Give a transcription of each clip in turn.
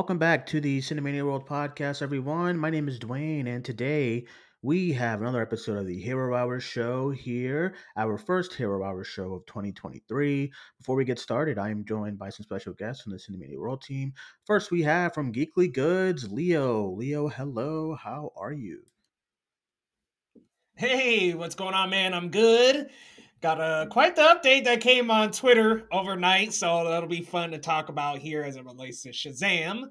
Welcome back to the Cinemania World Podcast, everyone. My name is Dwayne, and today we have another episode of the Hero Hour Show here, our first Hero Hour Show of 2023. Before we get started, I am joined by some special guests from the Cinemania World team. First, we have from Geekly Goods, Leo. Leo, hello. How are you? Hey, what's going on, man? I'm good. Got a quite the update that came on Twitter overnight, so that'll be fun to talk about here as it relates to Shazam.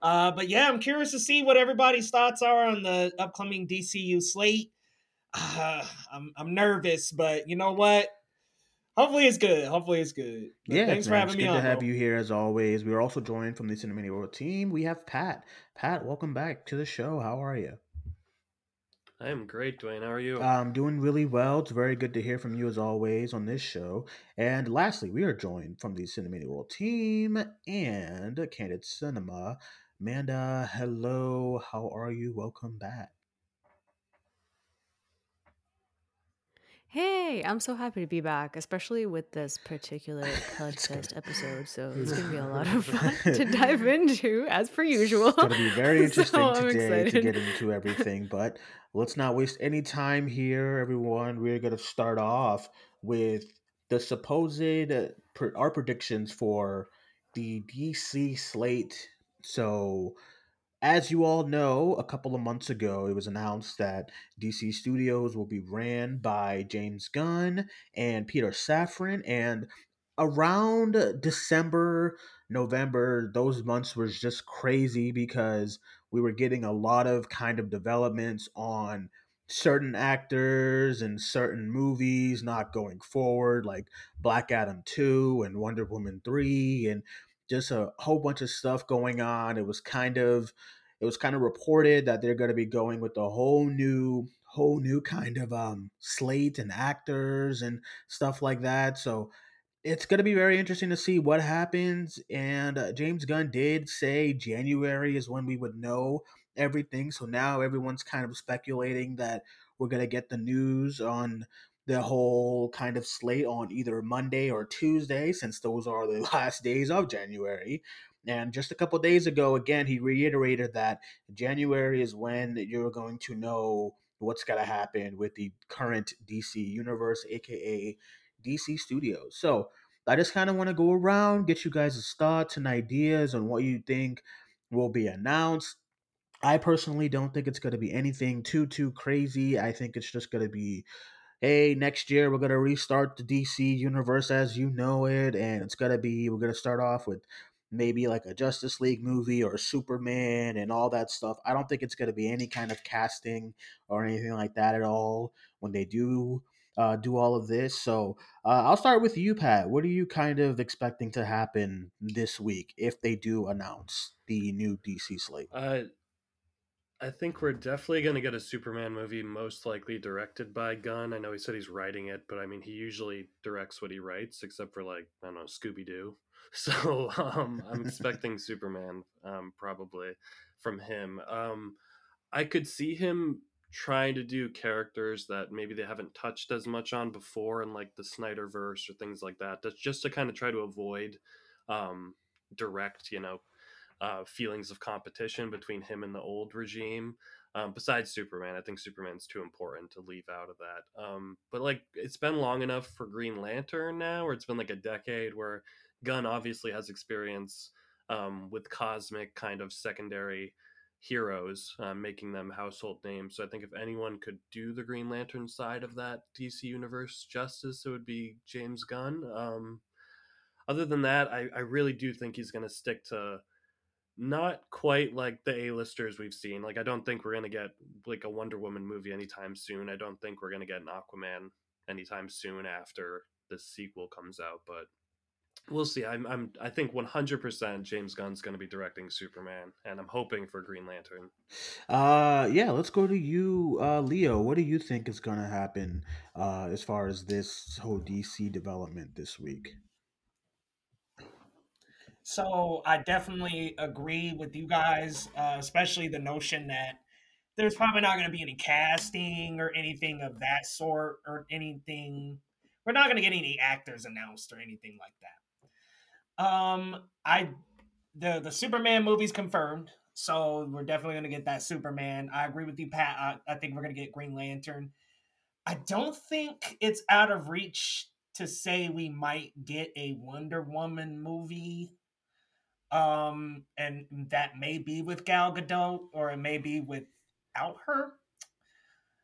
Uh, but yeah, I'm curious to see what everybody's thoughts are on the upcoming DCU slate. Uh, I'm I'm nervous, but you know what? Hopefully it's good. Hopefully it's good. But yeah, thanks for having it's me good on. to have bro. you here as always. We are also joined from the Cinemania World team. We have Pat. Pat, welcome back to the show. How are you? I am great, Dwayne. How are you? I'm doing really well. It's very good to hear from you as always on this show. And lastly, we are joined from the Cinemania World team and Candid Cinema. Amanda, hello. How are you? Welcome back. Hey, I'm so happy to be back, especially with this particular podcast episode. So it's gonna be a lot of fun to dive into, as per usual. It's going to be very interesting So today to get into everything, but let's not waste any time here, everyone. We're going to start off with the supposed uh, pre- our predictions for the DC slate. So, as you all know, a couple of months ago, it was announced that DC Studios will be ran by James Gunn and Peter Safran, and around December November, those months was just crazy because we were getting a lot of kind of developments on certain actors and certain movies not going forward, like Black Adam 2 and Wonder Woman 3, and just a whole bunch of stuff going on. It was kind of it was kind of reported that they're going to be going with a whole new whole new kind of um slate and actors and stuff like that. So it's going to be very interesting to see what happens. And uh, James Gunn did say January is when we would know everything. So now everyone's kind of speculating that we're going to get the news on the whole kind of slate on either Monday or Tuesday, since those are the last days of January. And just a couple days ago, again, he reiterated that January is when you're going to know what's going to happen with the current DC universe, aka DC Studios. So I just kind of want to go around, get you guys' thoughts and ideas on what you think will be announced. I personally don't think it's going to be anything too too crazy. I think it's just going to be hey, next year we're gonna restart the DC universe as you know it, and it's gonna be we're gonna start off with maybe like a Justice League movie or Superman and all that stuff. I don't think it's gonna be any kind of casting or anything like that at all when they do uh, do all of this. So uh, I'll start with you, Pat. What are you kind of expecting to happen this week if they do announce the new DC slate? Uh, I think we're definitely going to get a Superman movie, most likely directed by Gunn. I know he said he's writing it, but I mean, he usually directs what he writes, except for like I don't know Scooby Doo. So um, I'm expecting Superman um, probably from him. Um, I could see him trying to do characters that maybe they haven't touched as much on before in like the Snyderverse or things like that. That's just to kind of try to avoid um, direct, you know, uh, feelings of competition between him and the old regime. Um, besides Superman, I think Superman's too important to leave out of that. Um, but like, it's been long enough for Green Lantern now, or it's been like a decade where Gunn obviously has experience um, with cosmic kind of secondary heroes, um, making them household names. So I think if anyone could do the Green Lantern side of that DC universe justice, it would be James Gunn. Um, other than that, I, I really do think he's going to stick to not quite like the A-listers we've seen. Like I don't think we're gonna get like a Wonder Woman movie anytime soon. I don't think we're gonna get an Aquaman anytime soon after the sequel comes out. But we'll see. I'm, I'm I think 100% James Gunn's gonna be directing Superman, and I'm hoping for Green Lantern. Uh, yeah, let's go to you, uh, Leo. What do you think is going to happen uh, as far as this whole DC development this week? So I definitely agree with you guys, uh, especially the notion that there's probably not going to be any casting or anything of that sort or anything. We're not going to get any actors announced or anything like that. Um, I the the Superman movie's confirmed, so we're definitely gonna get that Superman. I agree with you, Pat. I, I think we're gonna get Green Lantern. I don't think it's out of reach to say we might get a Wonder Woman movie. Um, and that may be with Gal Gadot, or it may be without her.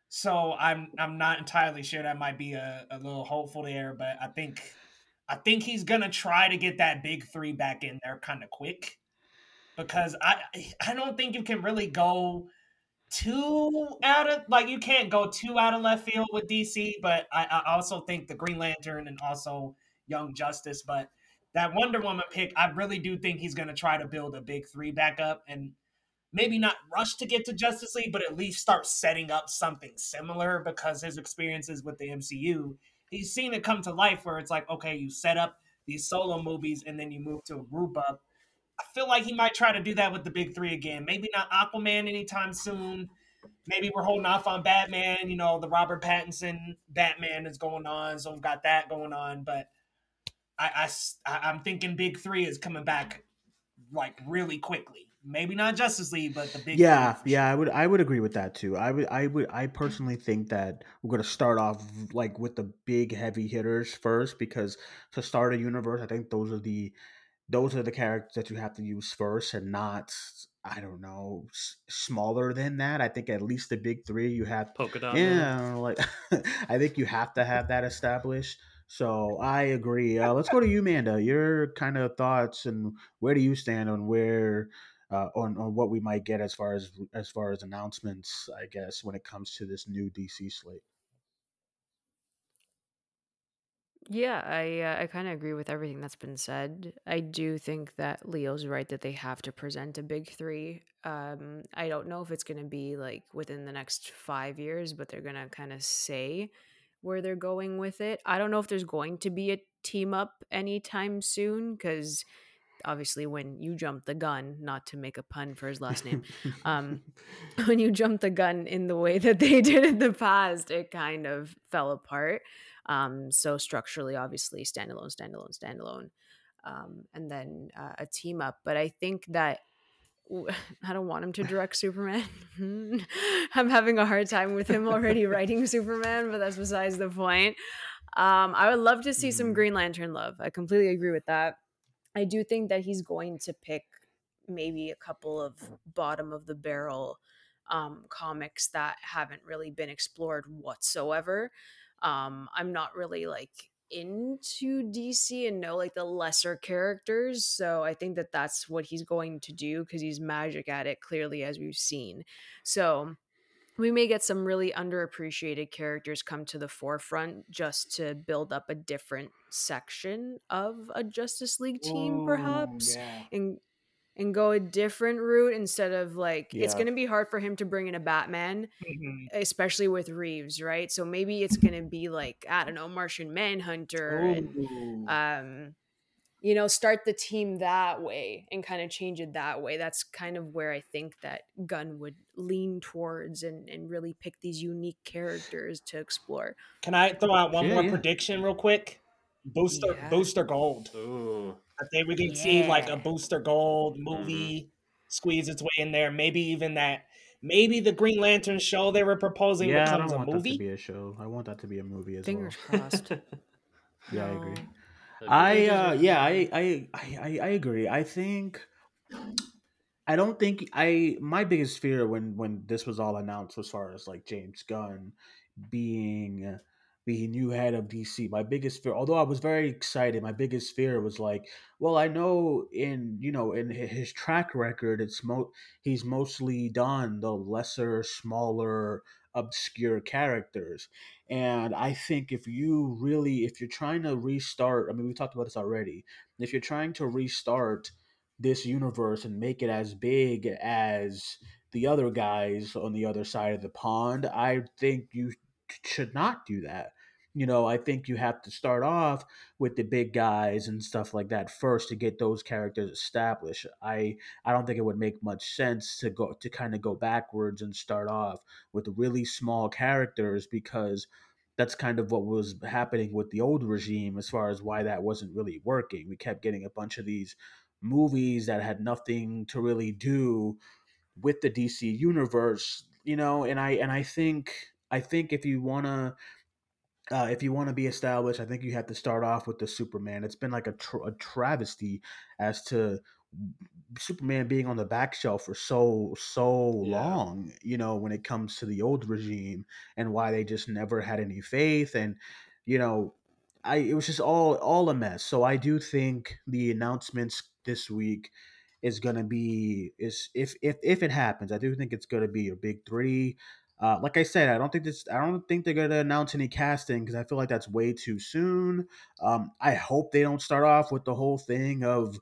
So I'm I'm not entirely sure. That might be a, a little hopeful there, but I think I think he's gonna try to get that big three back in there kind of quick because I I don't think you can really go too out of like you can't go too out of left field with DC, but I, I also think the Green Lantern and also Young Justice, but that Wonder Woman pick, I really do think he's gonna try to build a big three back up and maybe not rush to get to Justice League, but at least start setting up something similar because his experiences with the MCU, he's seen it come to life where it's like, okay, you set up these solo movies and then you move to a group up. I feel like he might try to do that with the big three again. Maybe not Aquaman anytime soon. Maybe we're holding off on Batman. You know, the Robert Pattinson Batman is going on, so we've got that going on. But I, I, I'm thinking Big Three is coming back like really quickly maybe not Justice League, but the big. Yeah, yeah, I would I would agree with that too. I would I would I personally think that we're gonna start off like with the big heavy hitters first because to start a universe, I think those are the those are the characters that you have to use first and not I don't know s- smaller than that. I think at least the big three you have. Polka dot. Yeah, like I think you have to have that established. So I agree. Uh, let's go to you, Manda. Your kind of thoughts and where do you stand on where uh, on on what we might get as far as as far as announcements, I guess, when it comes to this new DC slate. Yeah, I uh, I kind of agree with everything that's been said. I do think that Leo's right that they have to present a big three. Um, I don't know if it's going to be like within the next five years, but they're going to kind of say where they're going with it. I don't know if there's going to be a team up anytime soon because obviously when you jump the gun, not to make a pun for his last name, um, when you jump the gun in the way that they did in the past, it kind of fell apart. Um, so structurally, obviously, standalone, standalone, standalone, um, and then uh, a team up. But I think that I don't want him to direct Superman. I'm having a hard time with him already writing Superman, but that's besides the point. Um, I would love to see some mm-hmm. Green Lantern love. I completely agree with that. I do think that he's going to pick maybe a couple of bottom of the barrel um, comics that haven't really been explored whatsoever. Um, I'm not really like into DC and know like the lesser characters. So I think that that's what he's going to do because he's magic at it, clearly, as we've seen. So we may get some really underappreciated characters come to the forefront just to build up a different section of a Justice League team, Ooh, perhaps, yeah. and and go a different route instead of like yeah. it's going to be hard for him to bring in a Batman, mm-hmm. especially with Reeves, right? So maybe it's going to be like I don't know, Martian Manhunter, Ooh. and um, you know, start the team that way and kind of change it that way. That's kind of where I think that Gunn would lean towards and, and really pick these unique characters to explore. Can I throw out one yeah, more yeah. prediction real quick? Booster yeah. Booster Gold. Ooh. I think we can see like a Booster Gold movie mm-hmm. squeeze its way in there. Maybe even that maybe the Green Lantern show they were proposing yeah, becomes I don't a want movie. That to be a show. I want that to be a movie as Fingers well. crossed. yeah. I agree. I uh yeah, I, I I I agree. I think I don't think I my biggest fear when when this was all announced as far as like James Gunn being the new head of DC. My biggest fear, although I was very excited, my biggest fear was like, well, I know in you know in his track record, it's mo he's mostly done the lesser, smaller, obscure characters, and I think if you really, if you're trying to restart, I mean, we talked about this already. If you're trying to restart this universe and make it as big as the other guys on the other side of the pond, I think you should not do that you know, I think you have to start off with the big guys and stuff like that first to get those characters established. I I don't think it would make much sense to go to kind of go backwards and start off with really small characters because that's kind of what was happening with the old regime as far as why that wasn't really working. We kept getting a bunch of these movies that had nothing to really do with the DC universe, you know, and I and I think I think if you want to uh, if you want to be established, I think you have to start off with the Superman. It's been like a, tra- a travesty as to Superman being on the back shelf for so so Yeah. long, you know, when it comes to the old regime and why they just never had any faith and you know, I it was just all all a mess. So I do think the announcements this week is going to be is if if if it happens, I do think it's going to be a big 3. Uh, like I said, I don't think this. I don't think they're going to announce any casting because I feel like that's way too soon. Um, I hope they don't start off with the whole thing of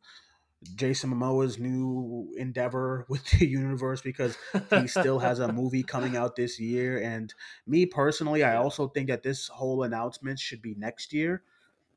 Jason Momoa's new endeavor with the universe because he still has a movie coming out this year. And me personally, I also think that this whole announcement should be next year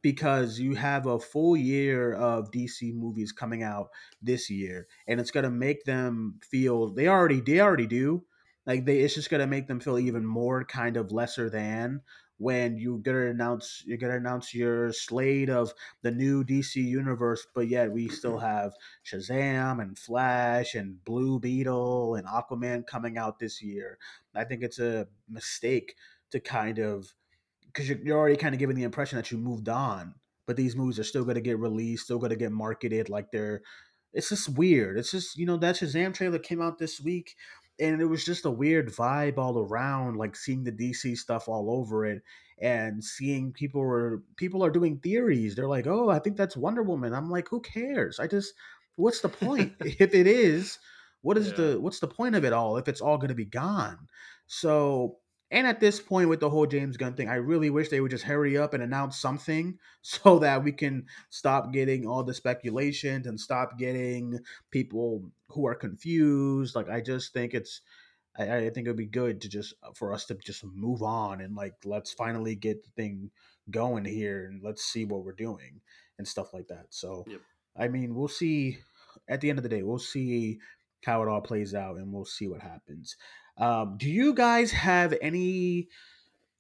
because you have a full year of DC movies coming out this year, and it's gonna make them feel they already they already do like they it's just gonna make them feel even more kind of lesser than when you gonna announce you're gonna announce your slate of the new DC universe, but yet we still mm-hmm. have Shazam and Flash and Blue Beetle and Aquaman coming out this year. I think it's a mistake to kind of because you're, you're already kind of giving the impression that you moved on, but these movies are still going to get released, still going to get marketed like they're. It's just weird. It's just you know that Shazam trailer came out this week, and it was just a weird vibe all around. Like seeing the DC stuff all over it, and seeing people were people are doing theories. They're like, "Oh, I think that's Wonder Woman." I'm like, "Who cares? I just what's the point if it is?" What is Yeah. the what's the point of it all if it's all going to be gone? So and at this point, with the whole James Gunn thing, I really wish they would just hurry up and announce something so that we can stop getting all the speculations and stop getting people who are confused. Like, I just think it's, I, I think it'd be good to just uh, for us to just move on and like let's finally get the thing going here and let's see what we're doing and stuff like that. So, Yep. I mean, we'll see. At the end of the day, we'll see how it all plays out and we'll see what happens. Um, do you guys have any?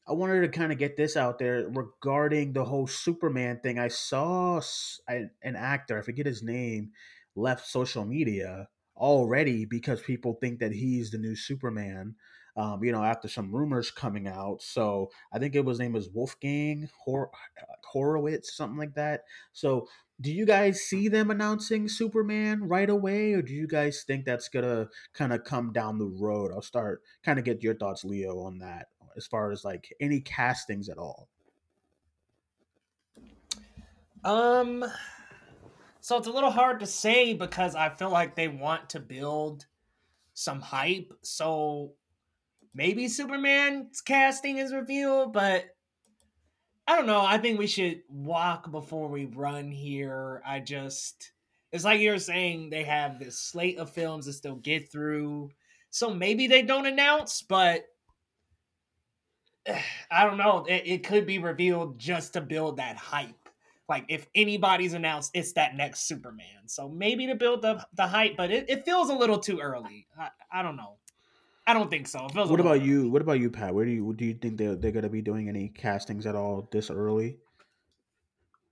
I wanted to kind of get this out there regarding the whole Superman thing. I saw an actor, I forget his name, left social media already because people think that he's the new Superman. Um, you know, after some rumors coming out. So I think it was name was Wolfgang Hor- Horowitz, something like that. So do you guys see them announcing Superman right away, or do you guys think that's gonna kind of come down the road? I'll start kind of get your thoughts, Leo, on that as far as like any castings at all. Um, so it's a little hard to say because I feel like they want to build some hype. So maybe Superman's casting is revealed, but I don't know. I think we should walk before we run here. I just, it's like you're saying, they have this slate of films to still get through. So maybe they don't announce, but I don't know. It, it could be revealed just to build that hype. Like if anybody's announced, it's that next Superman. So maybe to build the the hype, but it, it feels a little too early. I, I don't know. I don't think so. It feels a What about early. you? What about you, Pat? Where do you do you think they're they're gonna be doing any castings at all this early?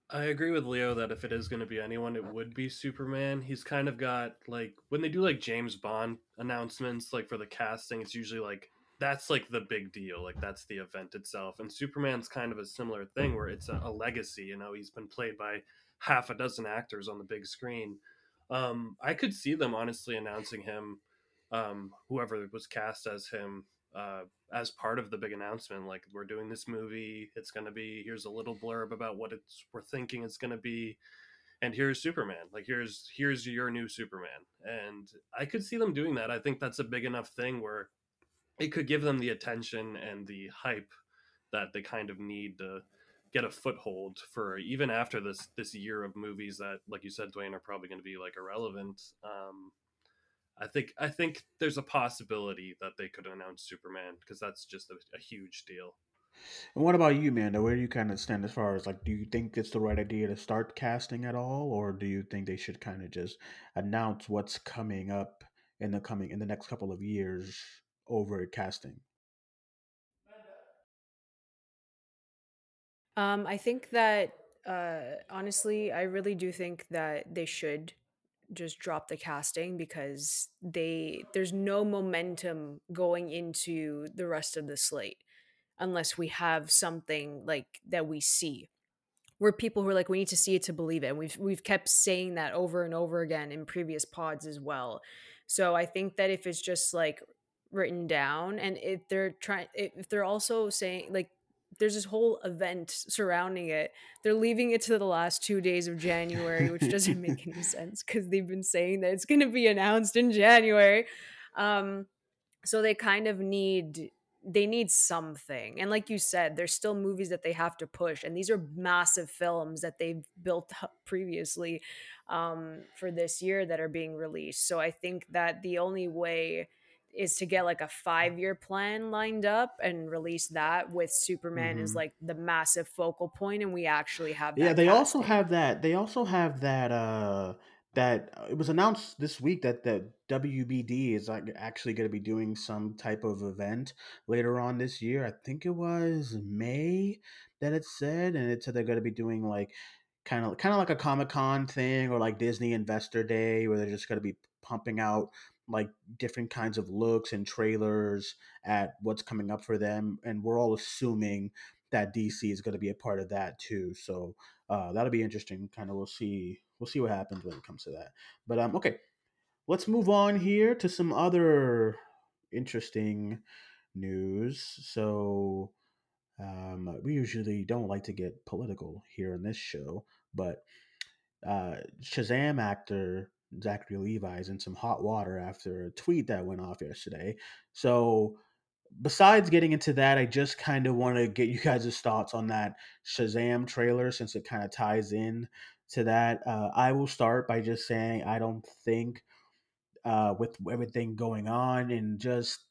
I agree with Leo that if it is going to be anyone, it would be Superman. He's kind of got like when they do like James Bond announcements, like for the casting, it's usually like that's like the big deal, like that's the event itself. And Superman's kind of a similar thing where it's a, a legacy. You know, he's been played by half a dozen actors on the big screen. Um, I could see them honestly announcing him, um, whoever was cast as him, uh, as part of the big announcement like we're doing this movie it's going to be here's a little blurb about what it's we're thinking it's going to be and here's superman like here's here's your new superman. And i could see them doing that i think that's a big enough thing where it could give them the attention and the hype that they kind of need to get a foothold for even after this this year of movies that like you said dwayne are probably going to be like irrelevant um I think I think there's a possibility that they could announce Superman because that's just a, a huge deal. And what about you, Manda? Where do you kind of stand as far as like, do you think it's the right idea to start casting at all, or do you think they should kind of just announce what's coming up in the coming in the next couple of years over casting? Um, I think that uh, honestly, I really do think that they should just drop the casting because they there's no momentum going into the rest of the slate unless we have something like that we see. We're people who are like we need to see it to believe it and we've we've kept saying that over and over again in previous pods as well. So i think that if it's just like written down and if they're trying if they're also saying like there's this whole event surrounding it they're leaving it to the last two days of january which doesn't make any sense because they've been saying that it's going to be announced in january um so they kind of need they need something. And like you said, there's still movies that they have to push, and these are massive films that they've built up previously um, for this year that are being released. So I think that the only way is to get like a five year plan lined up and release that with Superman mm-hmm. is like the massive focal point, and we actually have. yeah, they casting. also have that. They also have that. uh that uh, it was announced this week that the WBD is like actually going to be doing some type of event later on this year. I think it was May that it said, and it said they're going to be doing like kind of kind of like a Comic Con thing or like Disney Investor Day, where they're just going to be pumping out like different kinds of looks and trailers at what's coming up for them, and we're all assuming that DC is going to be a part of that too. So uh, that'll be interesting. Kind of, we'll see we'll see what happens when it comes to that. But um, okay, let's move on here to some other interesting news. So um, we usually don't like to get political here in this show, but uh, Shazam actor Zachary Levi's in some hot water after a tweet that went off yesterday. So besides getting into that, I just kind of want to get you guys' thoughts on that Shazam trailer since it kind of ties in to that. Uh, I will start by just saying I don't think, uh, with everything going on and just,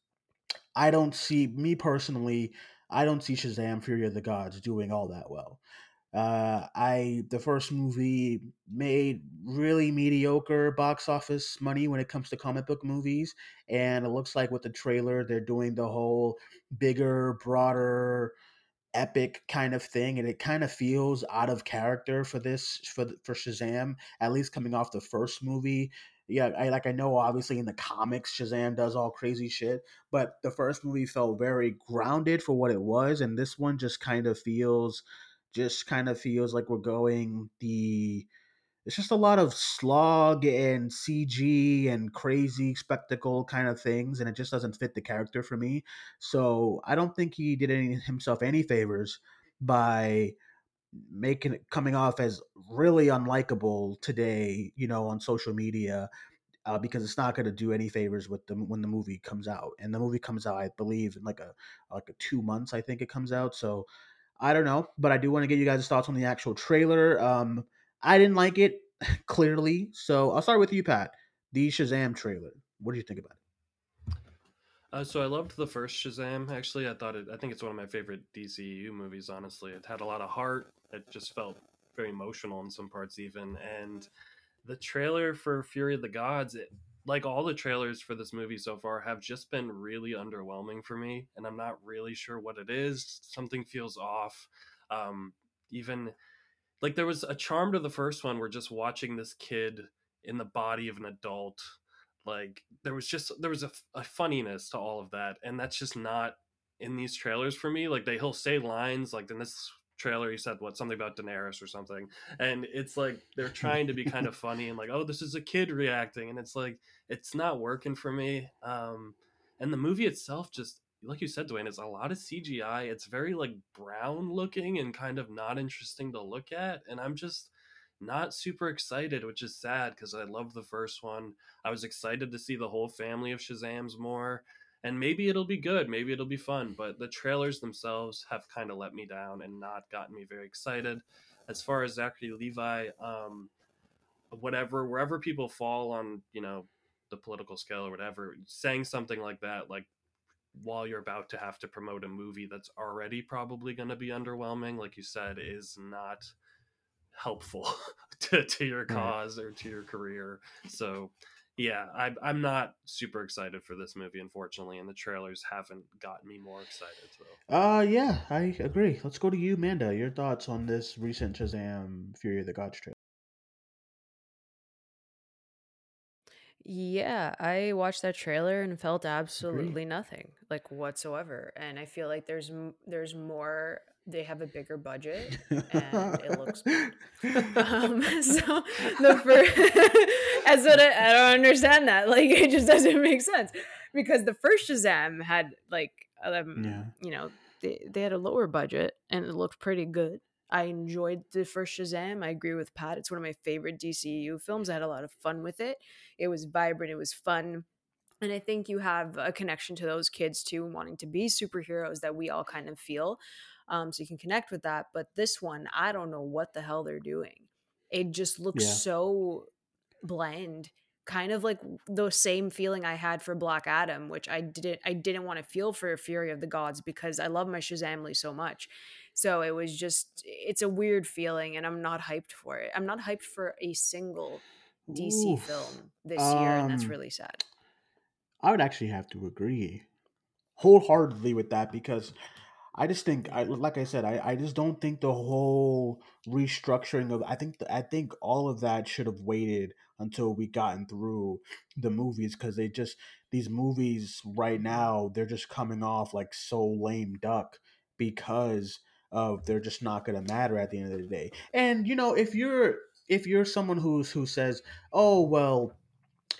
I don't see me personally. I don't see Shazam: Fury of the Gods doing all that well. Uh, I the first movie made really mediocre box office money when it comes to comic book movies, and it looks like with the trailer they're doing the whole bigger, broader epic kind of thing and it kind of feels out of character for this for for Shazam at least coming off the first movie. Yeah I like I know obviously in the comics Shazam does all crazy shit but the first movie felt very grounded for what it was and this one just kind of feels just kind of feels like we're going the it's just a lot of slog and CG and crazy spectacle kind of things, and it just doesn't fit the character for me. So I don't think he did any, himself any favors by making coming off as really unlikable today, you know, on social media. Uh, because it's not going to do any favors with them when the movie comes out, and the movie comes out, I believe, in like a like a two months. I think it comes out. So I don't know, but I do want to get you guys' thoughts on the actual trailer. Um, I didn't like it clearly. So I'll start with you, Pat. The Shazam trailer. What do you think about it? Uh, so I loved the first Shazam. Actually, I thought it. I think it's one of my favorite DCU movies. Honestly, it had a lot of heart. It just felt very emotional in some parts, even. And the trailer for Fury of the Gods, it, like all the trailers for this movie so far, have just been really underwhelming for me. And I'm not really sure what it is. Something feels off. Um, even like there was a charm to the first one where just watching this kid in the body of an adult like there was just there was a, a funniness to all of that and that's just not in these trailers for me like they he'll say lines like in this trailer he said what something about Daenerys or something and it's like they're trying to be kind of funny and like oh this is a kid reacting and it's like it's not working for me um and the movie itself just like you said, Dwayne, it's a lot of CGI. It's very like brown looking and kind of not interesting to look at. And I'm just not super excited, which is sad because I love the first one. I was excited to see the whole family of Shazams more. And maybe it'll be good, maybe it'll be fun, but the trailers themselves have kind of let me down and not gotten me very excited. As far as Zachary Levi, um, whatever, wherever people fall on, you know, the political scale or whatever, saying something like that, like while you're about to have to promote a movie that's already probably going to be underwhelming, like you said, is not helpful to, to your cause or to your career. So, yeah, I, I'm not super excited for this movie, unfortunately, and the trailers haven't gotten me more excited. So. Uh, yeah, I agree. Let's go to you, Manda. Your thoughts on this recent Shazam Fury of the Gods trailer? Yeah, I watched that trailer and felt absolutely nothing, like whatsoever. And I feel like there's there's more. They have a bigger budget, and it looks bad. Um, so the first, and so that- I don't understand that. Like, it just doesn't make sense because the first Shazam had like, um, Yeah. you know, they they had a lower budget and it looked pretty good. I enjoyed the first Shazam. I agree with Pat. It's one of my favorite DCU films. I had a lot of fun with it. It was vibrant, it was fun. And I think you have a connection to those kids too, wanting to be superheroes that we all kind of feel. Um, so you can connect with that. But this one, I don't know what the hell they're doing. It just looks Yeah. so bland kind of like the same feeling I had for Black Adam, which I didn't I didn't want to feel for Fury of the Gods because I love my Shazamily so much. So it was just it's a weird feeling and I'm not hyped for it. I'm not hyped for a single DC Oof. film this year and that's Um, really sad. I would actually have to agree wholeheartedly with that because I just think, I like I said, I, I just don't think the whole restructuring of I think I think all of that should have waited until we gotten through the movies because they just these movies right now they're just coming off like so lame duck because of they're just not gonna matter at the end of the day. And you know if you're if you're someone who's who says, oh well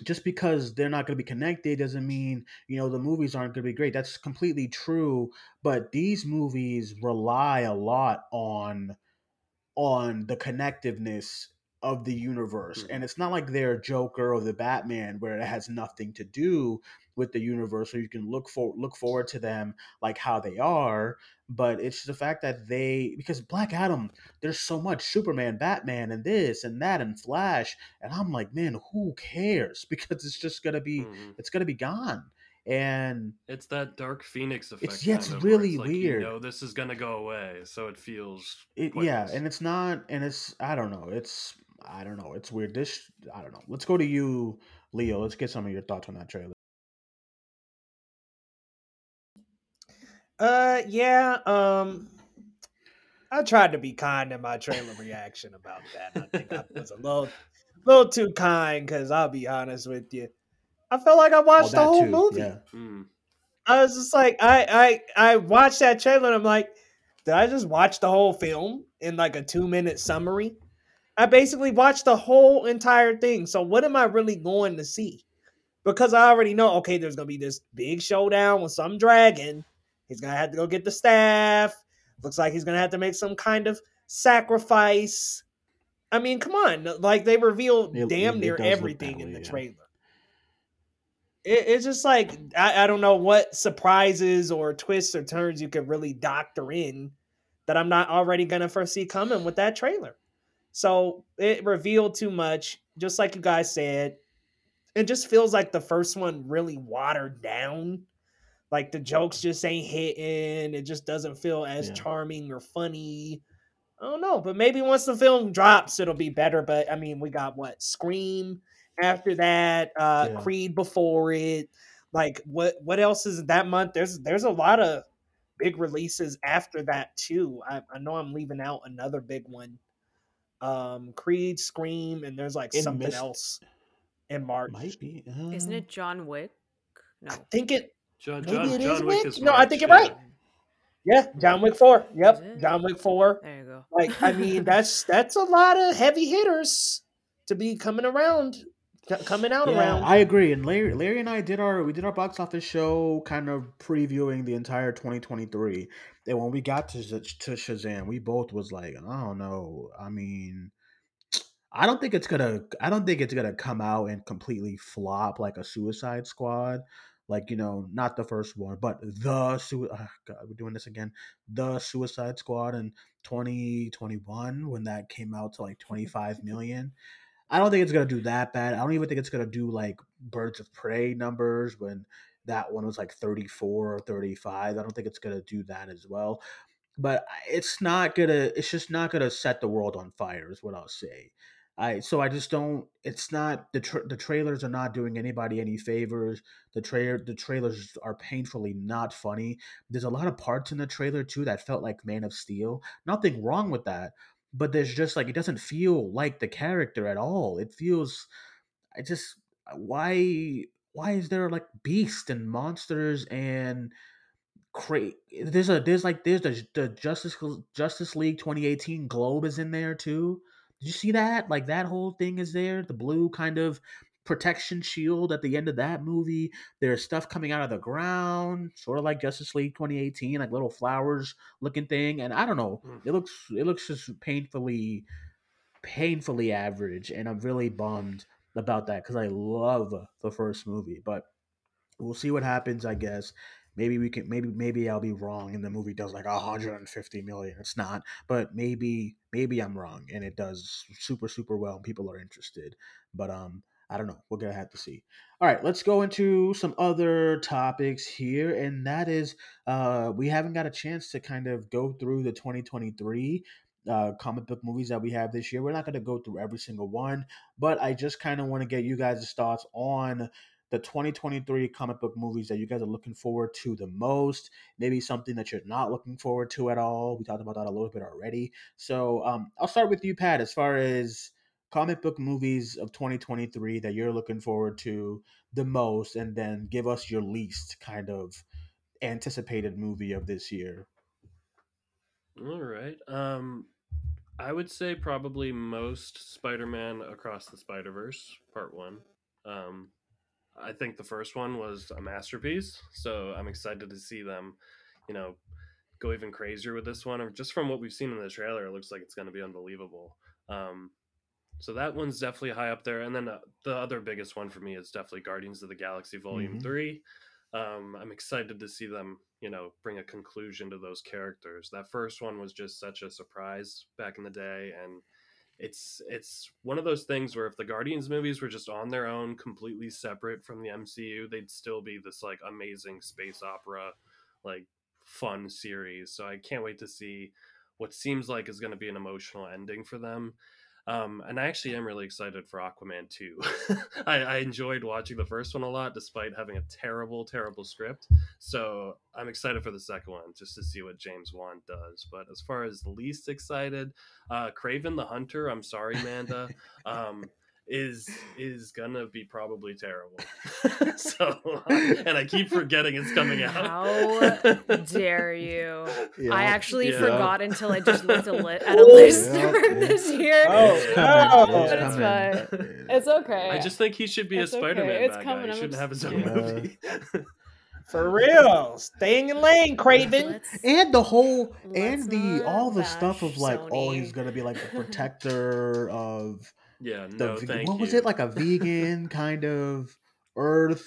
just because they're not going to be connected doesn't mean you know the movies aren't going to be great that's completely true but these movies rely a lot on on the connectiveness of the universe Mhm. and it's not like they're joker or the batman where it has nothing to do with the universe so you can look for look forward to them like how they are but it's the fact that they because black adam there's so much superman batman and this and that and flash and i'm like man who cares because it's just gonna be Mhm. it's gonna be gone and It's that Dark Phoenix effect. yeah, it's of, where really like, weird. You know, this is gonna go away, so it feels. it, yeah pointless. and it's not and it's i don't know it's i don't know it's weird this i don't know let's go to you leo let's get some of your thoughts on that trailer Uh, yeah. Um, I tried to be kind in my trailer reaction about that. I think I was a little, little too kind because I'll be honest with you. I felt like I oh watched the whole too movie. Mm. I was just like, I, I, I watched that trailer and I'm like, did I just watch the whole film in like a two minute summary? I basically watched the whole entire thing. So what am I really going to see? Because I already know, okay, there's gonna be this big showdown with some dragon. He's gonna have to go get the staff. Looks like he's gonna have to make some kind of sacrifice. I mean, come on, like they revealed It- damn near everything that in the yeah. trailer. It, it's just like I, I don't know what surprises or twists or turns you could really doctor in that I'm not already gonna foresee coming with that trailer. So it revealed too much, just like you guys said. It just feels like the first one really watered down. Like the jokes just ain't hitting. It just doesn't feel as Yeah. charming or funny. I don't know, but maybe once the film drops, it'll be better. But I mean, we got what Scream after that, uh, Yeah. Creed before it. Like what? What else is that month? There's there's a lot of big releases after that too. I, I know I'm leaving out another big one. Um, Creed, Scream, and there's like It something missed- else in March. might be Isn't uh, it John Wick? No. I think it. John, Maybe John, it John is Wick Wick? is No, I think you're yeah. right. Yeah, John Wick four. Yep, it? John Wick four. There you go. Like, I mean, that's that's a lot of heavy hitters to be coming around, coming out Yeah, around. I agree. And Larry, Larry and I did our we did our box office show, kind of previewing the entire 2023. And when we got to to Shazam, we both was like, I don't know. I mean, I don't think it's gonna. I don't think it's gonna come out and completely flop like a Suicide Squad. Like you know, not the first one, but the sui- uh, God, we're doing this again. The Suicide Squad in 2021 when that came out to like 25 million. I don't think it's gonna do that bad. I don't even think it's gonna do like Birds of Prey numbers when that one was like 34 or 35. I don't think it's gonna do that as well. But it's not gonna. It's just not gonna set the world on fire. Is what I'll say. I so I just don't. It's not the tra- the trailers are not doing anybody any favors. The trailer the trailers are painfully not funny. There's a lot of parts in the trailer too that felt like Man of Steel. Nothing wrong with that, but there's just like it doesn't feel like the character at all. It feels. I just why why is there like beast and monsters and cra There's a there's like there's the the Justice Justice League 2018 globe is in there too. Did you see that? Like that whole thing is there. The blue kind of protection shield at the end of that movie. There's stuff coming out of the ground, sort of like Justice League 2018, like little flowers looking thing. And I don't know, Mm. it looks it looks just painfully painfully average, and I'm really bummed about that because I love the first movie. But we'll see what happens, I guess. Maybe we can maybe maybe I'll be wrong and the movie does like 150 million. It's not, but maybe maybe I'm wrong and it does super super well and people are interested. But um I don't know. We're gonna have to see. All right, let's go into some other topics here, and that is uh we haven't got a chance to kind of go through the 2023 uh, comic book movies that we have this year. We're not going to go through every single one, but I just kind of want to get you guys' thoughts on the 2023 comic book movies that you guys are looking forward to the most. Maybe something that you're not looking forward to at all. We talked about that a little bit already. So um, I'll start with you, Pat, as far as comic book movies of 2023 that you're looking forward to the most, and then give us your least kind of anticipated movie of this year. All right. Um, I would say probably most Spider-Man Across the Spider-Verse Part One. Um, I think the first one was a masterpiece, so I'm excited to see them, you know, go even crazier with this one. Or just from what we've seen in the trailer, it looks like it's going to be unbelievable. Um, so that one's definitely high up there. And then uh, the other biggest one for me is definitely Guardians of the Galaxy Volume Mhm. Three. Um, I'm excited to see them, you know, bring a conclusion to those characters. That first one was just such a surprise back in the day, and it's it's one of those things where if the Guardians movies were just on their own, completely separate from the MCU, they'd still be this like amazing space opera, like fun series. So I can't wait to see what seems like is going to be an emotional ending for them. Um, and I actually am really excited for Aquaman 2. I, I enjoyed watching the first one a lot, despite having a terrible, terrible script. So I'm excited for the second one just to see what James Wan does. But as far as the least excited, uh, Kraven the Hunter, I'm sorry, Manda, um, is is gonna be probably terrible. so, and I keep forgetting it's coming out. How dare you? I actually Yeah. forgot until I just looked a li- at a list Yep, from this year. Oh, It's no. coming. But it's coming. Oh, it's okay. I just think he should be It's a Spider-Man it's coming, guy. He shouldn't have his own Yeah. movie. For real. staying in lane, Kraven. Let's- and the whole and the all the stuff of bash like oh he's gonna be like the protector of yeah, no, ve- thank what was it like a vegan kind of earth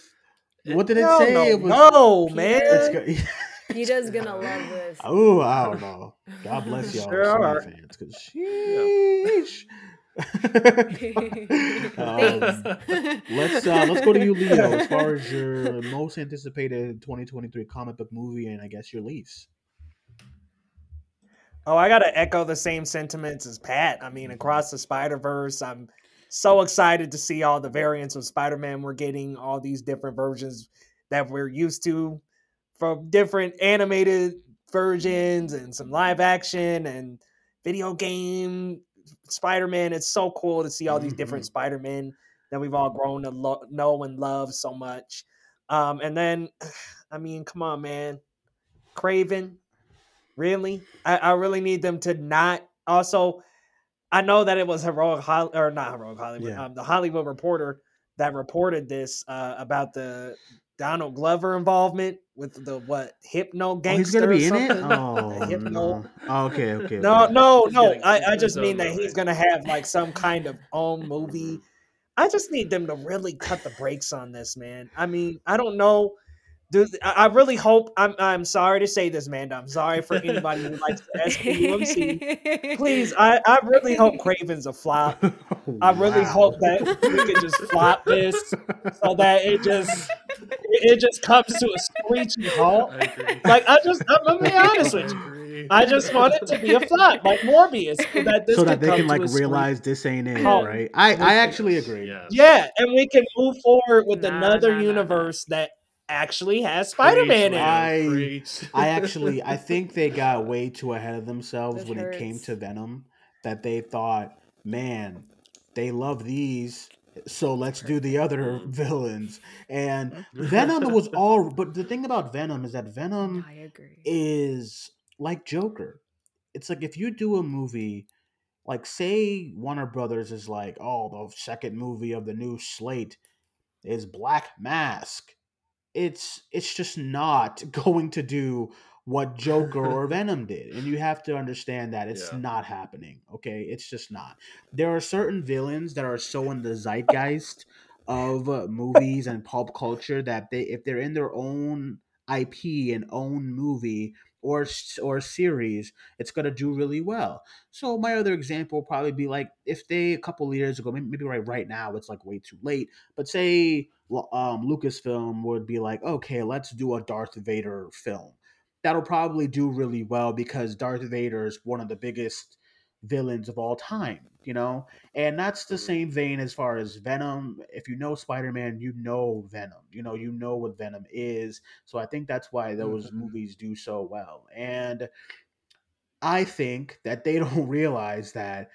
It- what did it Hell say no, it was no, Peter. man. it's go- Peter's gonna love this. oh i don't know god bless y'all Sure. Sony fans because sheesh Um, let's uh let's go to you leo as far as your most anticipated 2023 comic book movie and i guess your least Oh, I gotta echo the same sentiments as Pat. I mean, across the Spider Verse, I'm so excited to see all the variants of Spider Man we're getting, all these different versions that we're used to from different animated versions and some live action and video game Spider Man. It's so cool to see all these different Mhm. Spider Men that we've all grown to lo- know and love so much. Um, and then, I mean, come on, man, Kraven. Really? I, I really need them to not. Also, I know that it was heroic Hol- or not heroic Hollywood, Yeah. um, the Hollywood Reporter that reported this uh, about the Donald Glover involvement with the what hypno oh gangster. he's gonna be in it oh Hypno- no oh, okay okay No, okay. no, He's no. getting- I, I just mean that he's gonna have like some kind of own movie. I just need them to really cut the brakes on this, man. I mean, I don't know. Dude, I I really hope. I'm. I'm sorry to say this, man. I'm sorry for anybody who likes the SPUMC. Please, I, I really hope Kraven's a flop. I really Wow. hope that we can just flop this so that it just it just comes to a screeching halt. I. Like I just, I'm gonna be honest with you. I just want it to be a flop, like Morbius, so that this so that they come can like a screech- realize this ain't it, halt. right? I I actually agree. Yes. Yeah, and we can move forward with Nah, another nah, nah, nah. universe that actually has Spider-Man in it. I- I actually I think they got way too ahead of themselves This when it came to Venom that they thought, man, they love these. So let's do the other Mm. villains. And Venom was all but the thing about Venom is that Venom I agree. is like Joker. It's like if you do a movie like say Warner Brothers is like, oh, the second movie of the new slate is Black Mask. It's it's just not going to do what Joker or Venom did. And you have to understand that it's Yeah. not happening. Okay? It's just not. There are certain villains that are so in the zeitgeist of uh, movies and pop culture that they if they're in their own IP and own movie or or series, it's gonna do really well. So my other example would probably be like if they a couple years ago, maybe right right now, it's like way too late. But say um, Lucasfilm would be like, okay, let's do a Darth Vader film. That'll probably do really well because Darth Vader is one of the biggest villains of all time, you know? And that's the same vein as far as Venom. If you know Spider Man, you know Venom. You know, you know what Venom is. So I think that's why those Mhm. movies do so well. And I think that they don't realize that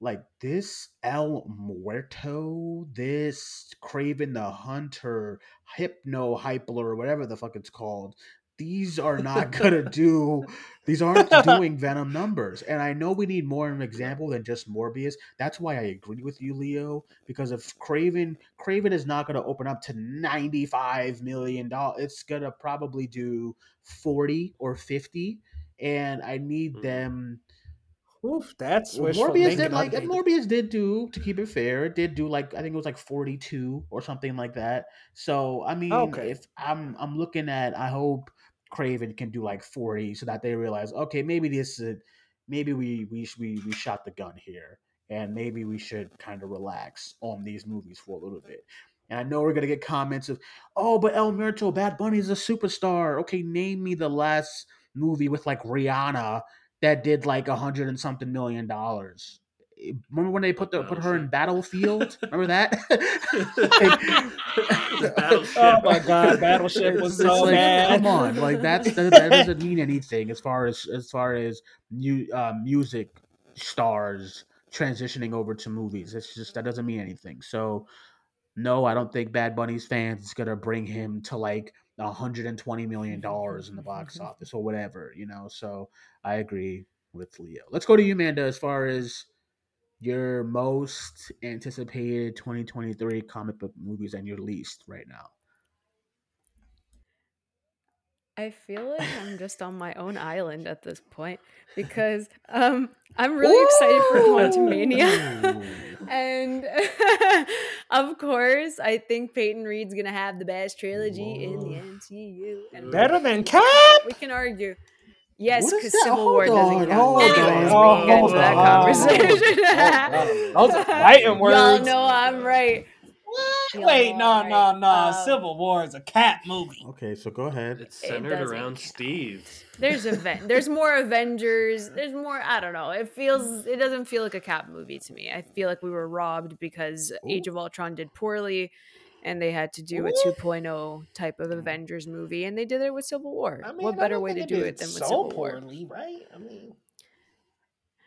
like this El Muerto, this Kraven the Hunter, Hypno Hypler, whatever the fuck it's called, these are not gonna do these aren't doing Venom numbers. And I know we need more of an example than just Morbius. That's why I agree with you, Leo, because if Kraven Kraven is not gonna open up to $95 million, it's gonna probably do 40 or 50. And I need Mhm. them Oof, that's Morbius did like and. Morbius did do to keep it fair. It did do like I think it was like forty two or something like that. So I mean, Okay. if I'm I'm looking at, I hope Kraven can do like forty so that they realize okay maybe this is maybe we we we we shot the gun here and maybe we should kind of relax on these movies for a little bit. And I know we're gonna get comments of, oh, but El Muerto, Bad Bunny is a superstar. Okay, name me the last movie with like Rihanna that did like a hundred and something million dollars. Remember when they put the put her in Battlefield? Remember that? Oh my god, Battleship It's- was it's so like, bad. Come on, like that's that, that doesn't mean anything as far as as far as mu- uh, music stars transitioning over to movies. It's just that doesn't mean anything. So no, I don't think Bad Bunny's fans is gonna bring him to like 120 million dollars in the box office or whatever, you know. So I agree with Leo. Let's go to you, Amanda, as far as your most anticipated 2023 comic book movies and your least right now. I feel like I'm just on my own island at this point because um, I'm really excited for Quantumania. Ooh. and of course, I think Peyton Reed's going to have the best trilogy in the Whoa. MCU. And Better than Cap. we can argue. Yes, because? Civil Hold War doesn't on, count. hold Anyways, on, we can get into that on. conversation. Hold on. Those are fighting Y'all know I'm right. Y'all Wait, no, no, no. Um, Civil War is a Cap movie. Okay, so go ahead. It's centered doesn't around count. Steve. There's event. There's more Avengers. There's more. I don't know. It feels. It doesn't feel like a Cap movie to me. I feel like we were robbed because Age of Ultron did poorly, and they had to do a 2.0 type of Avengers movie, and they did it with Civil War. I mean, what I better way to do it than with so Civil War? right? I mean,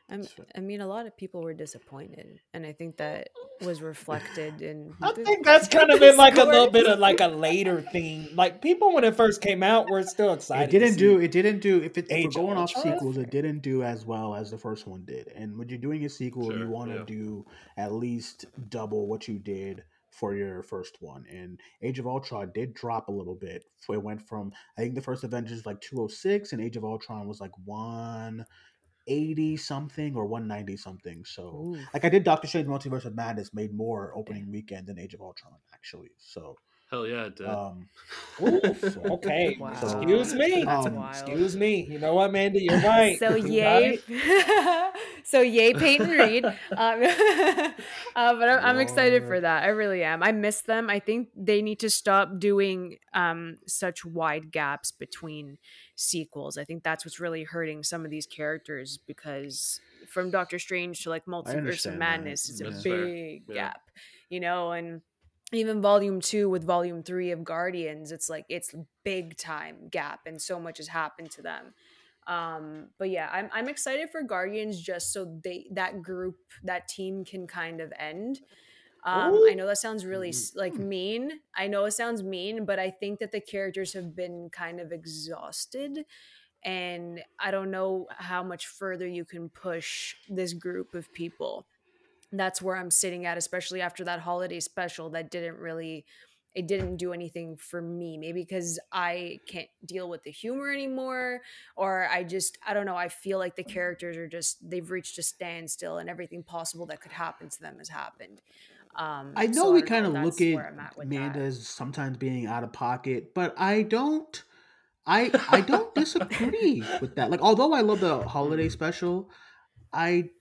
I'm, I mean, a lot of people were disappointed, and I think that was reflected in. I the- think that's kind of been like a little bit of like a later thing. Like people when it first came out were still excited. It didn't see do. It didn't do. If, it, if Age we're going off sequels, it didn't do as well as the first one did. And when you're doing a sequel, you want to yeah. do at least double what you did for your first one. And Age of Ultron did drop a little bit. It went from I think the first Avengers like 206, and Age of Ultron was like 180 something or 190 something. So Ooh. like I did Doctor Strange Multiverse of Madness made more opening weekend than Age of Ultron actually. So Hell yeah, it did. um Oof, okay. Wow. Excuse me. Um. Excuse me. You know what, Mandy? You're right. So You yay, right. So yay, Peyton Reed. Um, uh, but I'm, I'm excited for that. I really am. I miss them. I think they need to stop doing um, such wide gaps between sequels. I think that's what's really hurting some of these characters because from Doctor Strange to like Multiverse of. Madness is a big Yeah. gap, you know, and even volume two with volume three of Guardians, it's like it's big time gap, and so much has happened to them. Um, but yeah, I'm I'm excited for Guardians just so they that group that team can kind of end. Um, I know that sounds really like mean. I know it sounds mean, but I think that the characters have been kind of exhausted. And I don't know how much further you can push this group of people. That's where I'm sitting at, especially after that holiday special that didn't really it didn't do anything for me maybe because i can't deal with the humor anymore or i just i don't know i feel like the characters are just they've reached a standstill and everything possible that could happen to them has happened um I know so we kind of look at I'm at with Amanda as sometimes being out of pocket, but I don't. I I don't disagree with that. Like, although I love the holiday Mhm. special, I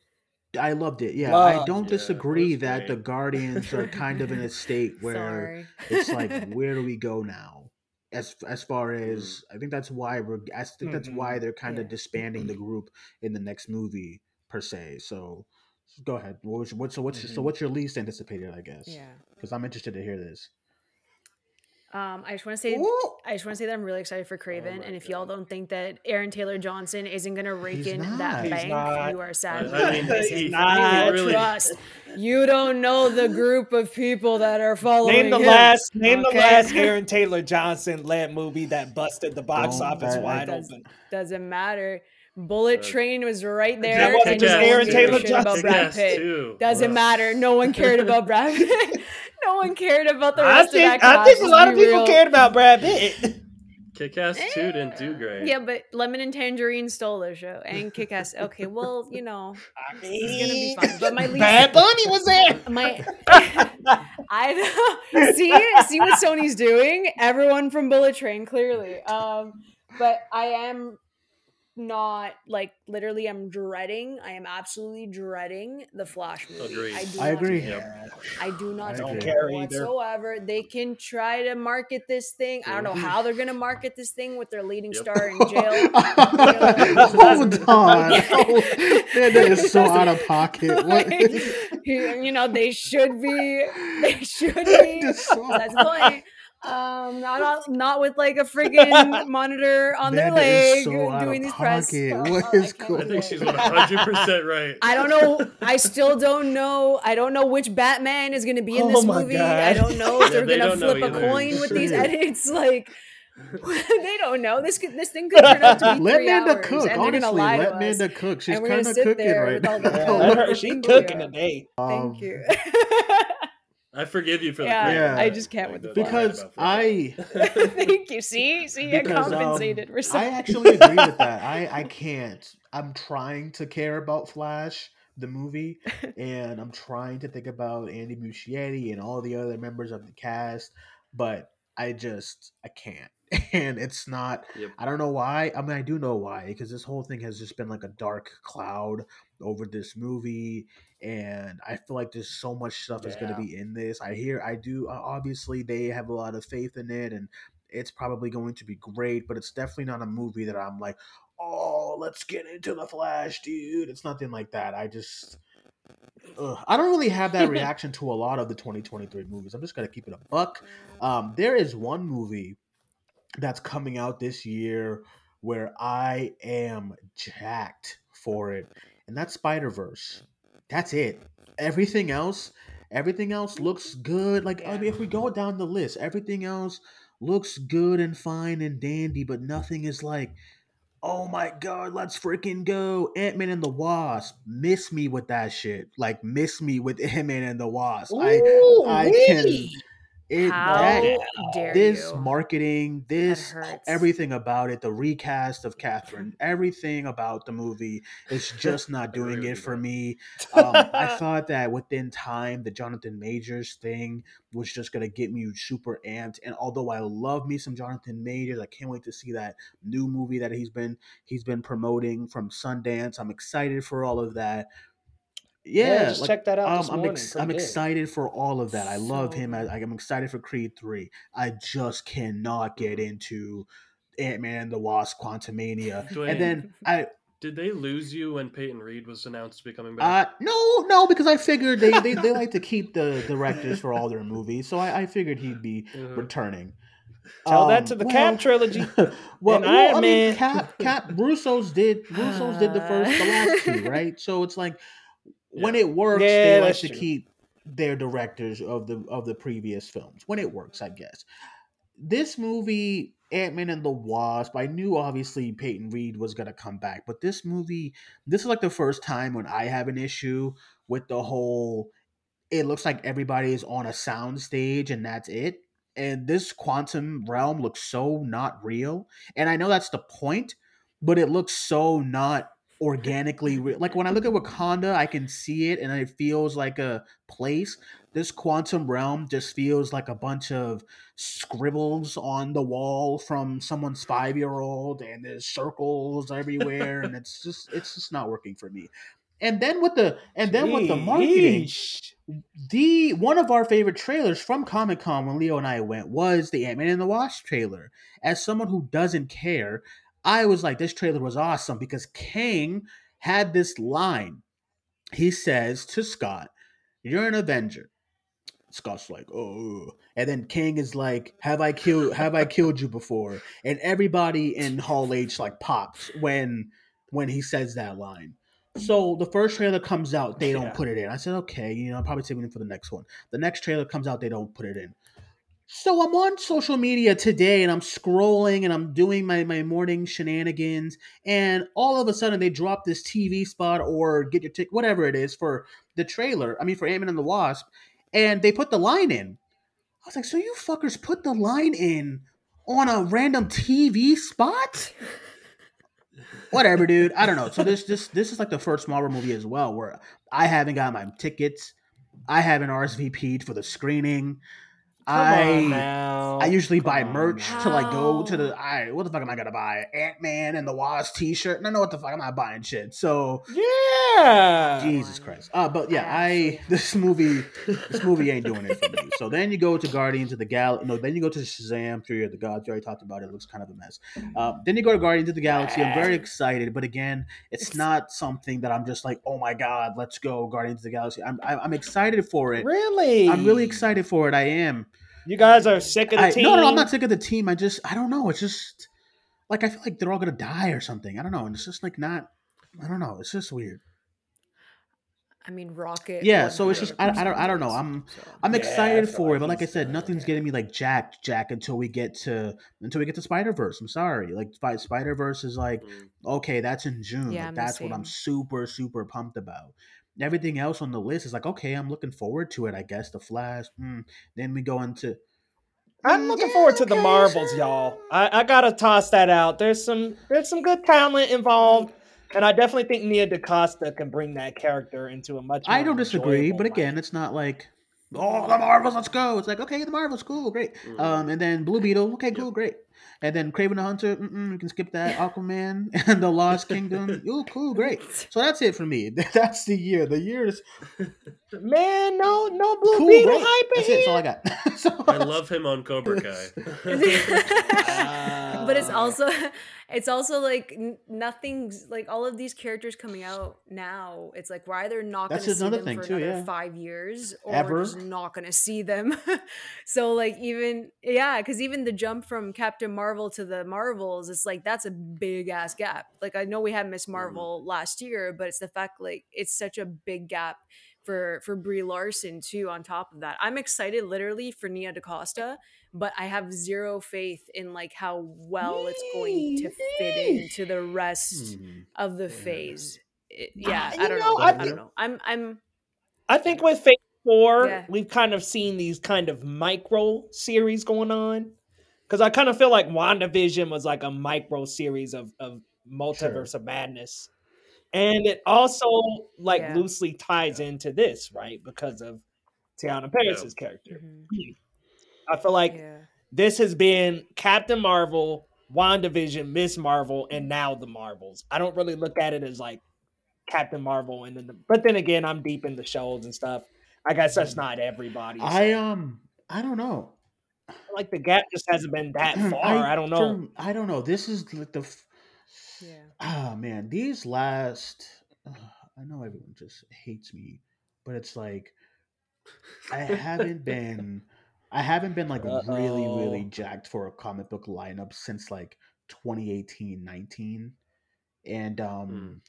I loved it. Yeah, I don't Yeah, it disagree was that the. Guardians are kind of in a state where it's like, where do we go now? As as far Mm. as I think that's why we're. I think that's why they're kind of disbanding the group in the next movie per se. So. Go ahead. What was, what's so what's so Mhm. what's your least anticipated? I guess. yeah Because I'm interested to hear this. Um i just want to say Ooh, I just want to say that I'm really excited for Kraven, Oh and if y'all don't think that Aaron Taylor Johnson isn't gonna rake He's in not. that He's bank, not. you are sad. I mean, He's he, not. he really, trust. You don't know the group of people that are following Name the him. last name okay? the last Aaron Taylor Johnson led movie that busted the box Don't- office that- wide Does- open. Doesn't matter. Bullet Train was right there. That wasn't and just no Aaron Taylor shit about Brad Pitt. Doesn't Ugh. matter. No one cared about Brad Pitt. No one cared about the I rest of think that I think a lot of people real. cared about Brad Pitt. Kick-Ass 2 didn't do great. Yeah, but Lemon and Tangerine stole the show, and Kick Ass. Okay, well, you know, I He's gonna be mean, fine, but my least- Bad Bunny was there. my I know. See, see what Sony's doing. Everyone from Bullet Train, clearly. Um, but I am not like literally. I'm dreading. I am absolutely dreading the Flash movie. Agreed. I, do I agree. Yep. I do not I care agree. care either. whatsoever. They can try to market this thing. I don't know how they're gonna market this thing with their leading Yep. star in jail. Hold on. that is so out of pocket. What? Like, you you know, they should be. They should be. So- That's the point. Um, not on- not with like a friggin' monitor on their leg so doing these press. pocket. What is I can't I think she's 100% right. I don't know. I still don't know. I don't know which Batman is going to be in Oh this my movie. I don't know if Yeah, they're they going to flip a either. coin with these edits. Like they don't know. This could this thing could turn out to be let three Manda hours, cook. and they're going to Honestly, let to us. Manda cook. She's and we're gonna kind of cooking right with now. Yeah, let her, she Thank cooking you. today. Um, Thank you. I forgive you for the Yeah, credit. Yeah. I just can't with the That's all right because. I Thank you. See, see, I Because, um, compensated for I actually agree with that. I I can't. I'm trying to care about Flash the movie, and I'm trying to think about Andy Muschietti and all the other members of the cast, but I just I can't. And it's not. Yep. I don't know why. I mean, I do know why because this whole thing has just been like a dark cloud over this movie, and I feel like there's so much stuff is going to be in this. I hear. I do. Uh, obviously, they have a lot of faith in it, and it's probably going to be great, but it's definitely not a movie that I'm like, oh, let's get into the Flash, dude. It's nothing like that. I just. Ugh. I don't really have that reaction to a lot of the 2023 movies. I'm just gonna keep it a buck. Um, there is one movie that's coming out this year where I am jacked for it, and that's Spider Verse. That's it. Everything else, everything else looks good. Like I mean, if we go down the list, everything else looks good and fine and dandy, but nothing is like, oh my god, let's freaking go. Ant Man and the Wasp. Miss me with that shit. Like miss me with Ant Man and the Wasp. I I can. It How that dare this you? marketing, this hurts. everything about it, the recast of Catherine, everything about the movie is just not doing it for me. Um, I thought that within time, the Jonathan Majors thing was just gonna get me super amped. And although I love me some Jonathan Majors, I can't wait to see that new movie that he's been he's been promoting from Sundance. I'm excited for all of that. Yeah, just like, check that out um, this I'm ex- I'm excited for all of that. I love So him. As, good. I'm excited for Creed three. I just cannot get into Ant Man the Wasp: Quantumania. Dwayne, And then I did they lose you when Peyton Reed was announced to be coming uh back? no no because I figured they, they, they like to keep the directors for all their movies, so I, I figured he'd be Mhm. returning. Tell that Um, to the well- Cap trilogy. well, And well, Iron I mean, Man. Cap Cap Russo's did Russo's did the first the last two, right? So it's like when it works, they like to true. keep their directors of the of the previous films when it works, I guess. This movie, Ant Man and the Wasp, I knew obviously Peyton Reed was gonna come back, but this movie, this is like the first time when I have an issue with the whole. It looks like everybody is on a sound stage and that's it. And this quantum realm looks so not real. And I know that's the point, but it looks so not organically re- like when I look at Wakanda, I can see it and it feels like a place. This quantum realm just feels like a bunch of scribbles on the wall from someone's five year old, and there's circles everywhere, and it's just it's just not working for me. And then with the and then with the marketing, the one of our favorite trailers from Comic Con when Leo and I went was the Ant Man and the Wasp trailer. As someone who doesn't care, I was like, this trailer was awesome because Kang had this line. He says to Scott, "You're an Avenger." Scott's like, "Oh," and then Kang is like, "Have I killed? Have I killed you before?" And everybody in Hall H like pops when when he says that line. So the first trailer comes out, they don't Yeah. put it in. I said, okay, you know, I'll probably saving it for the next one. The next trailer comes out, they don't put it in. So I'm on social media today and I'm scrolling and I'm doing my, my morning shenanigans. And all of a sudden they drop this TV spot or get your ticket, whatever it is for the trailer. I mean, for Ant-Man and the Wasp. And they put the line in. I was like, so you fuckers put the line in on a random TV spot? whatever, dude. I don't know. So this this this is like the first Marvel movie as well where I haven't got my tickets. I haven't RSVP'd for the screening. I. I usually Come buy merch now. to like go to the. I what the fuck am I gonna buy? Ant Man and the Wasp T-shirt. And I know what the fuck I'm not buying shit. So Yeah. Jesus Christ. Uh, but yeah, I I this movie this movie ain't doing it for me. So then you go to Guardians of the Galaxy. No, then you go to Shazam, Fury of the Gods. You already talked about it. It looks kind of a mess. Uh, then you go to Guardians of the Galaxy. I'm very excited, but again, it's, It's- not something that I'm just like, oh my god, let's go Guardians of the Galaxy. I'm I'm excited for it. Really? I'm really excited for it. I am. You guys are sick of the I, team. no, no, no, I'm not sick of the team. I just I don't know. It's just like I feel like they're all gonna die or something. I don't know. And it's just like not. I don't know. It's just weird. I mean, Rocket. Yeah, so it's just- I- I don't- I don't know. I'm- so. I'm excited I feel for it, but like I said, nothing's yeah. getting me like Jack, Jack until we get to until we get to Spider Verse. I'm sorry, like Spider Verse is like Mm. okay, that's in June. Yeah, like, that's what I'm super super pumped about. Everything else on the list is like okay, I'm looking forward to it. I guess the Flash. Mm. Then we go into. I'm Mm, looking yeah, forward to the Marvels, y'all. I, I gotta toss that out. There's some there's some good talent involved, and I definitely think Nia DaCosta can bring that character into a much. I don't disagree, enjoyable but again, light. it's not like oh the Marvels, let's go. It's like okay, the Marvels, cool, great. Mm. Um, and then Blue Beetle, okay, Yep. cool, great. And then Kraven the Hunter, mm-mm, we can skip that. Aquaman and the Lost Kingdom, ooh, cool, great. So that's it for me. That's the year. The year is man, no, no Blue cool, Beetle great. hype in That's it. That's all I got. so, I love him on Cobra Kai. Uh, but it's also it's also like n- nothing's like all of these characters coming out now it's like we're either not going to see another them thing for too, another yeah. five years or Ever. we're just not going to see them so like even yeah because even the jump from captain marvel to the marvels it's like that's a big ass gap like i know we had miss mm-hmm. marvel last year but it's the fact like it's such a big gap for for Brie Larson too. On top of that, I'm excited literally for Nia DaCosta, but I have zero faith in like how well it's going to fit into the rest Hmm. of the phase. It- yeah, you I don't know, know. I I, don't know. I'm I'm I think with Phase Four, Yeah. we've kind of seen these kind of micro series going on. Because I kind of feel like WandaVision was like a micro series of of multiverse of madness, and it also like Yeah. loosely ties into this, right? Because of Teyonah Parris's character. mhm, I feel like yeah. this has been Captain Marvel, WandaVision, Miss Marvel, and now the Marvels. I don't really look at it as like Captain Marvel and then the, but then again, I'm deep in the shows and stuff. I guess that's not everybody. so I um I don't know. Like the gap just hasn't been that far. I, don't know. for- I don't know. This is like the. Ah man, these last. Uh, I know everyone just hates me, but it's like I haven't been. I haven't been like really, really jacked for a comic book lineup since like 2018, 19. And um Mm.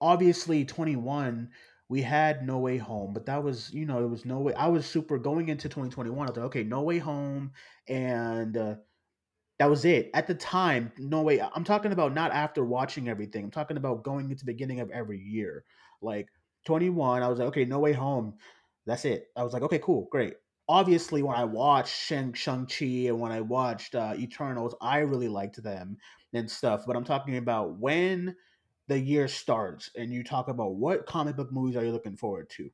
obviously 21 we had No Way Home, but that was you know it was no way. I was super going into 2021. I was like, okay, No Way Home, and uh, that was it at the time. No way. I'm talking about not after watching everything. I'm talking about going into the beginning of every year, like 21. I was like, okay, No Way Home. That's it. I was like, okay, cool, great. Obviously, when I watched Shang Chi and when I watched uh, Eternals, I really liked them and stuff. But I'm talking about when the year starts and you talk about what comic book movies are you looking forward to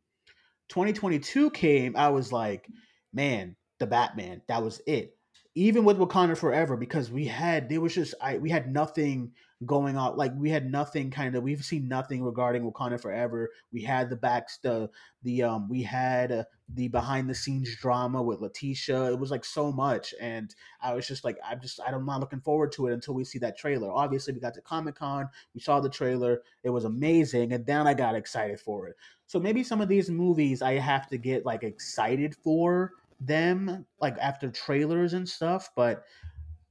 2022 came i was like man the batman that was it even with wakanda forever because we had there was just i we had nothing going on like we had nothing kind of we've seen nothing regarding wakanda forever. We had the backs the the um we had uh, the behind the scenes drama with letitia. It was like so much and i was just like i'm just i'm not looking forward to it until we see that trailer. Obviously we got to comic-con we saw the trailer it was amazing and then i got excited for it. So maybe some of these movies i have to get like excited for them like after trailers and stuff but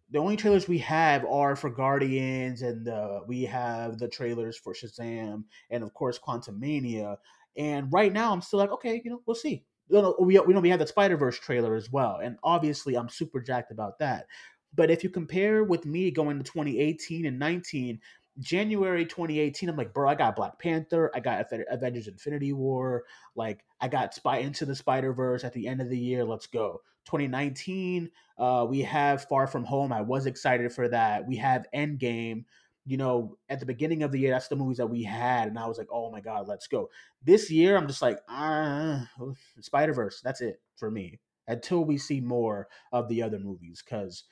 the only trailers we have are for Guardians, and uh, we have the trailers for Shazam, and of course Quantumania. And right now, I'm still like, okay, you know, we'll see. You know, we we know we have the Spider Verse trailer as well, and obviously, I'm super jacked about that. But if you compare with me going to 2018 and 19, January 2018, I'm like, bro, I got Black Panther, I got Avengers Infinity War, like I got Spy Into the Spider Verse at the end of the year. Let's go. 2019, uh, we have Far From Home. I was excited for that. We have Endgame. You know, at the beginning of the year, that's the movies that we had, and I was like, oh my god, let's go. This year, I'm just like, ah, Spider Verse. That's it for me until we see more of the other movies. Because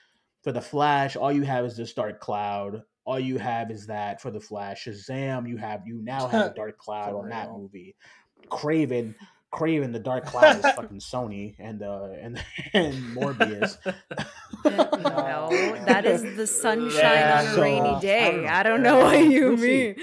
for the Flash, all you have is this dark cloud. All you have is that for the Flash. Shazam, you have you now have dark cloud on that movie. Kraven, Kraven the Dark Cloud is fucking Sony and uh and and Morbius. no, that is the sunshine yeah, on a so, rainy day. I don't know what you we'll mean.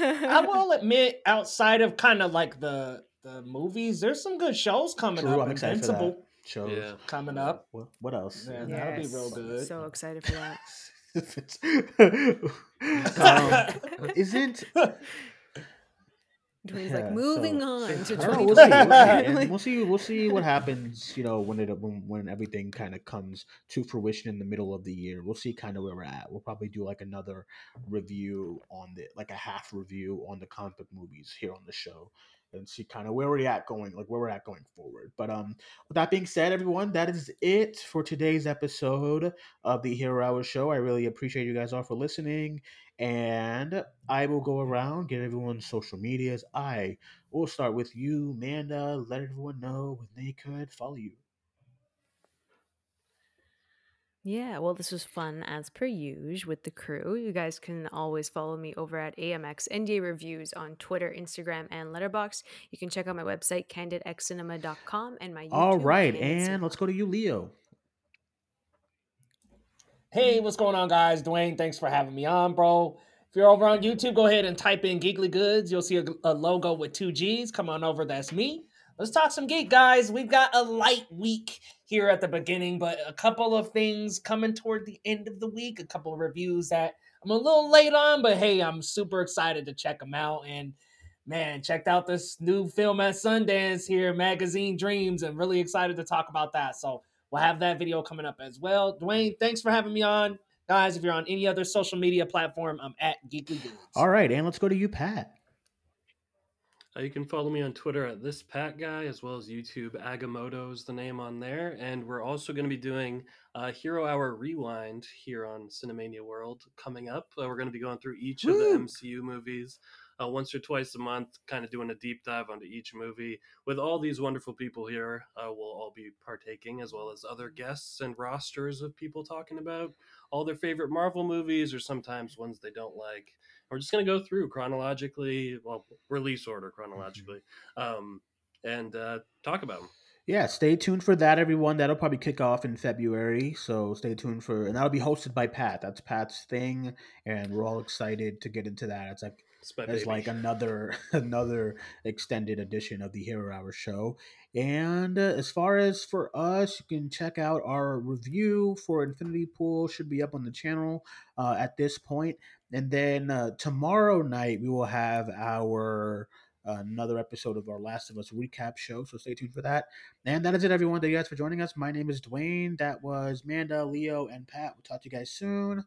I will admit, outside of kind of like the the movies, there's some good shows coming True, up. I'm excited Invincible. for that. Shows yeah. coming up. What, what else? Yeah, yes. that'll be real good. So excited for that. Um, isn't Dwayne's yeah, like moving so, on to we'll, see, we'll, see, we'll see. We'll see what happens. You know, when it when, when everything kind of comes to fruition in the middle of the year, we'll see kind of where we're at. We'll probably do like another review on the like a half review on the comic book movies here on the show and see kind of where we're at going, like where we're at going forward. But um, with that being said, everyone, that is it for today's episode of the Hero Hour Show. I really appreciate you guys all for listening, and I will go around get everyone's social medias. I will start with you, Manda. Let everyone know when they could follow you. Yeah, well, this was fun as per usual with the crew. You guys can always follow me over at AMX NDA Reviews on Twitter, Instagram, and Letterboxd. You can check out my website, candidxcinema.com, and my YouTube All right, and let's go to you, Leo. Hey, what's going on, guys? Dwayne, thanks for having me on, bro. If you're over on YouTube, go ahead and type in Geekly Goods. You'll see a, a logo with two G's. Come on over, that's me. Let's talk some geek, guys. We've got a light week here at the beginning, but a couple of things coming toward the end of the week, a couple of reviews that I'm a little late on, but hey, I'm super excited to check them out. And man, checked out this new film at Sundance here, Magazine Dreams, and really excited to talk about that. So we'll have that video coming up as well. Dwayne, thanks for having me on. Guys, if you're on any other social media platform, I'm at Geekly Goods. All right, and let's go to you, Pat. Uh, you can follow me on Twitter at this Pat guy, as well as YouTube. Agamotto is the name on there, and we're also going to be doing a Hero Hour Rewind here on Cinemania World coming up. Uh, we're going to be going through each Woo! of the MCU movies uh, once or twice a month, kind of doing a deep dive onto each movie. With all these wonderful people here, uh, we'll all be partaking, as well as other guests and rosters of people talking about all their favorite Marvel movies or sometimes ones they don't like we're just going to go through chronologically, well, release order chronologically, um, and uh, talk about them. Yeah, stay tuned for that, everyone. That'll probably kick off in February, so stay tuned for, and that'll be hosted by Pat. That's Pat's thing, and we're all excited to get into that. It's like it's like another another extended edition of the Hero Hour show. And uh, as far as for us, you can check out our review for Infinity Pool. Should be up on the channel uh, at this point. And then uh, tomorrow night we will have our another episode of our Last of Us recap show. So stay tuned for that. And that is it, everyone. Thank you guys for joining us. My name is Dwayne. That was Manda, Leo, and Pat. We'll talk to you guys soon.